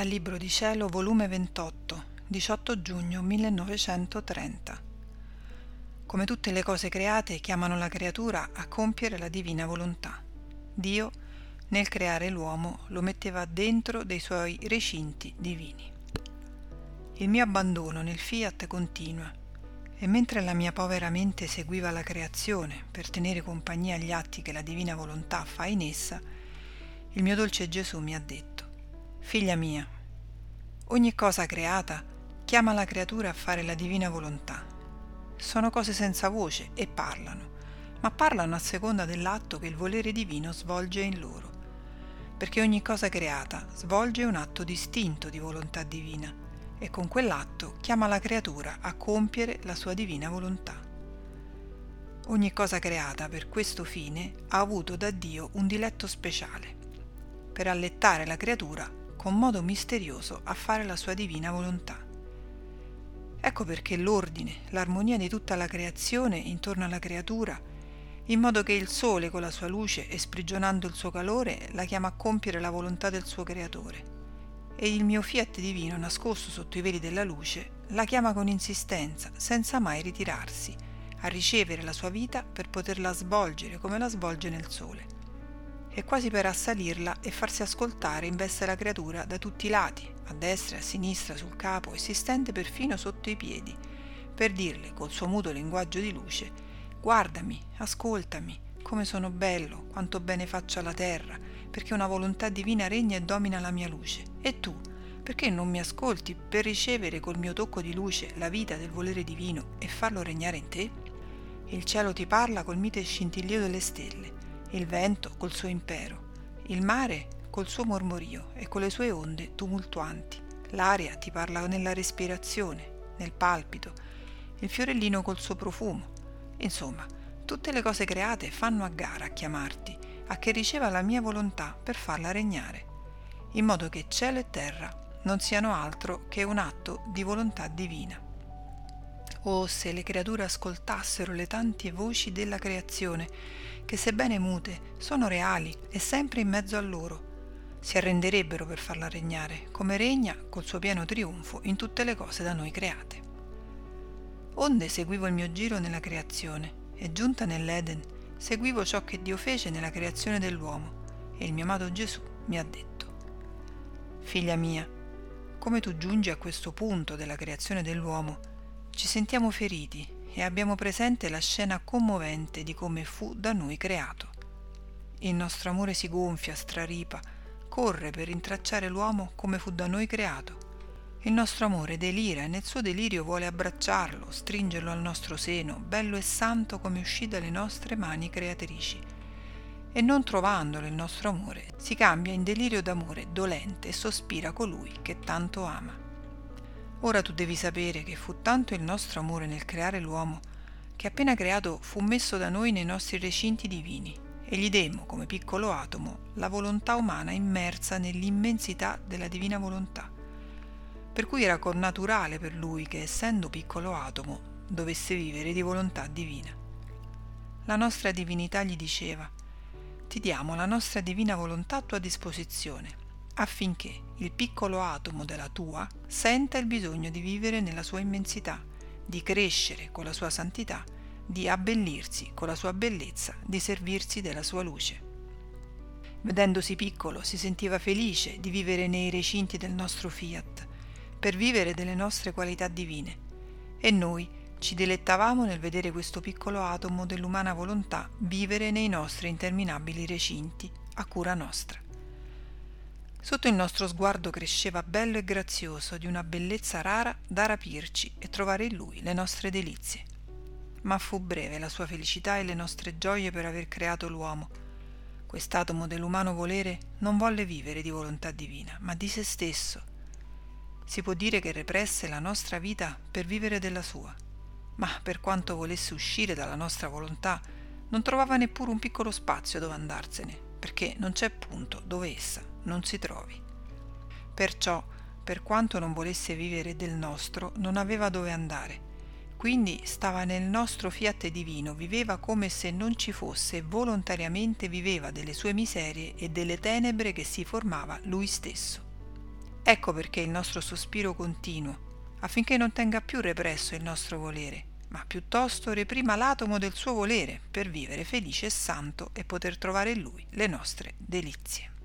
Dal Libro di Cielo, volume 28, 18 giugno 1930. Come tutte le cose create, chiamano la creatura a compiere la divina volontà. Dio, nel creare l'uomo, lo metteva dentro dei suoi recinti divini. Il mio abbandono nel fiat continua, e mentre la mia povera mente seguiva la creazione per tenere compagnia agli atti che la divina volontà fa in essa, il mio dolce Gesù mi ha detto Figlia mia, ogni cosa creata chiama la creatura a fare la divina volontà. Sono cose senza voce e parlano, ma parlano a seconda dell'atto che il volere divino svolge in loro, perché ogni cosa creata svolge un atto distinto di volontà divina e con quell'atto chiama la creatura a compiere la sua divina volontà. Ogni cosa creata per questo fine ha avuto da Dio un diletto speciale, per allettare la creatura con modo misterioso a fare la sua divina volontà. Ecco perché l'ordine, l'armonia di tutta la creazione intorno alla creatura, in modo che il sole con la sua luce e sprigionando il suo calore la chiama a compiere la volontà del suo creatore, e il mio fiat divino nascosto sotto i veli della luce la chiama con insistenza, senza mai ritirarsi, a ricevere la sua vita per poterla svolgere come la svolge nel sole e quasi per assalirla e farsi ascoltare investe la creatura da tutti i lati, a destra e a sinistra sul capo e si stende perfino sotto i piedi, per dirle col suo muto linguaggio di luce Guardami, ascoltami, come sono bello, quanto bene faccio alla terra, perché una volontà divina regna e domina la mia luce. E tu, perché non mi ascolti per ricevere col mio tocco di luce la vita del volere divino e farlo regnare in te? Il cielo ti parla col mite scintillio delle stelle il vento col suo impero, il mare col suo mormorio e con le sue onde tumultuanti, l'aria ti parla nella respirazione, nel palpito, il fiorellino col suo profumo. Insomma, tutte le cose create fanno a gara a chiamarti, a che riceva la mia volontà per farla regnare, in modo che cielo e terra non siano altro che un atto di volontà divina. Oh, se le creature ascoltassero le tante voci della creazione, che sebbene mute, sono reali e sempre in mezzo a loro, si arrenderebbero per farla regnare, come regna col suo pieno trionfo in tutte le cose da noi create. Onde seguivo il mio giro nella creazione, e giunta nell'Eden, seguivo ciò che Dio fece nella creazione dell'uomo, e il mio amato Gesù mi ha detto, Figlia mia, come tu giungi a questo punto della creazione dell'uomo, ci sentiamo feriti e abbiamo presente la scena commovente di come fu da noi creato. Il nostro amore si gonfia, straripa, corre per rintracciare l'uomo come fu da noi creato. Il nostro amore delira e nel suo delirio vuole abbracciarlo, stringerlo al nostro seno, bello e santo come uscì dalle nostre mani creatrici. E non trovandolo il nostro amore, si cambia in delirio d'amore dolente e sospira colui che tanto ama. Ora tu devi sapere che fu tanto il nostro amore nel creare l'uomo, che appena creato fu messo da noi nei nostri recinti divini, e gli demmo, come piccolo atomo, la volontà umana immersa nell'immensità della divina volontà. Per cui era connaturale per lui che, essendo piccolo atomo, dovesse vivere di volontà divina. La nostra divinità gli diceva, ti diamo la nostra divina volontà a tua disposizione, affinché il piccolo atomo della tua senta il bisogno di vivere nella sua immensità, di crescere con la sua santità, di abbellirsi con la sua bellezza, di servirsi della sua luce. Vedendosi piccolo si sentiva felice di vivere nei recinti del nostro fiat, per vivere delle nostre qualità divine, e noi ci dilettavamo nel vedere questo piccolo atomo dell'umana volontà vivere nei nostri interminabili recinti, a cura nostra. Sotto il nostro sguardo cresceva bello e grazioso, di una bellezza rara da rapirci e trovare in lui le nostre delizie. Ma fu breve la sua felicità e le nostre gioie per aver creato l'uomo. Quest'atomo dell'umano volere non volle vivere di volontà divina, ma di se stesso. Si può dire che represse la nostra vita per vivere della sua, ma per quanto volesse uscire dalla nostra volontà, non trovava neppure un piccolo spazio dove andarsene, perché non c'è punto dove essa non si trovi. Perciò, per quanto non volesse vivere del nostro, non aveva dove andare. Quindi stava nel nostro fiat divino, viveva come se non ci fosse e volontariamente viveva delle sue miserie e delle tenebre che si formava lui stesso. Ecco perché il nostro sospiro continuo, affinché non tenga più represso il nostro volere, ma piuttosto reprima l'atomo del suo volere per vivere felice e santo e poter trovare in lui le nostre delizie.